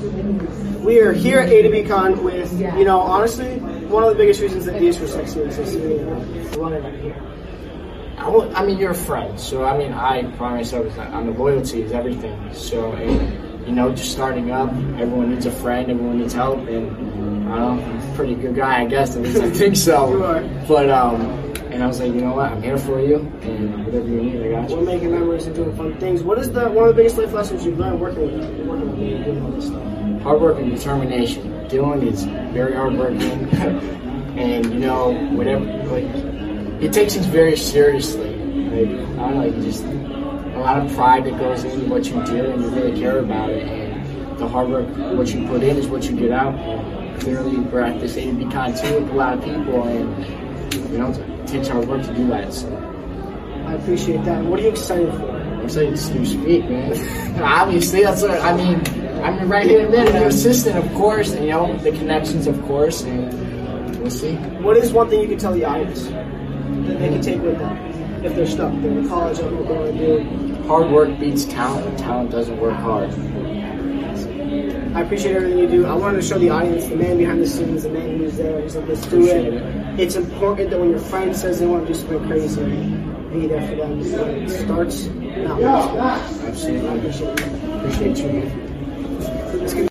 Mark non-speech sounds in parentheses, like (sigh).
We are here at A to B Con with, you know, honestly, one of the biggest reasons that DS was sexy is this running right here. I, will- I mean, you're a friend, so I mean, I pride myself on the loyalty is everything. So, and, you know, just starting up, everyone needs a friend, everyone needs help, and I don't know, I'm a pretty good guy, I guess. At least I think so. But um, and I was like, you know what, I'm here for you, and whatever you need, I got you. We're making memories and doing fun things. What is the one of the biggest life lessons you've learned working with working with me and doing all this stuff? Hard work and determination. Dylan is very hardworking, (laughs) and you know, whatever, like, he takes things very seriously. Like, I don't know, like, just a lot of pride that goes into what you do, and you really care about it. And the hard work, what you put in, is what you get out. And clearly, we're at this A to B con too with a lot of people, and you know, it takes hard work to do that. So. I appreciate that. What are you excited for? I'm excited to see you speak, man. (laughs) Obviously, that's what I mean. I'm right here and your assistant, of course, and you know the connections, of course, and we'll see. What is one thing you can tell the audience that they can take with them if they're stuck? They're in college, I don't know what they want to do. Hard work beats talent, and talent doesn't work hard. I appreciate everything you do. I wanted to show the audience the man behind the scenes, the man who's there. He's like, let's do it. it. It's important that when your friend says they want to do something crazy, be there for them. It starts now. Absolutely. I appreciate it. Appreciate you.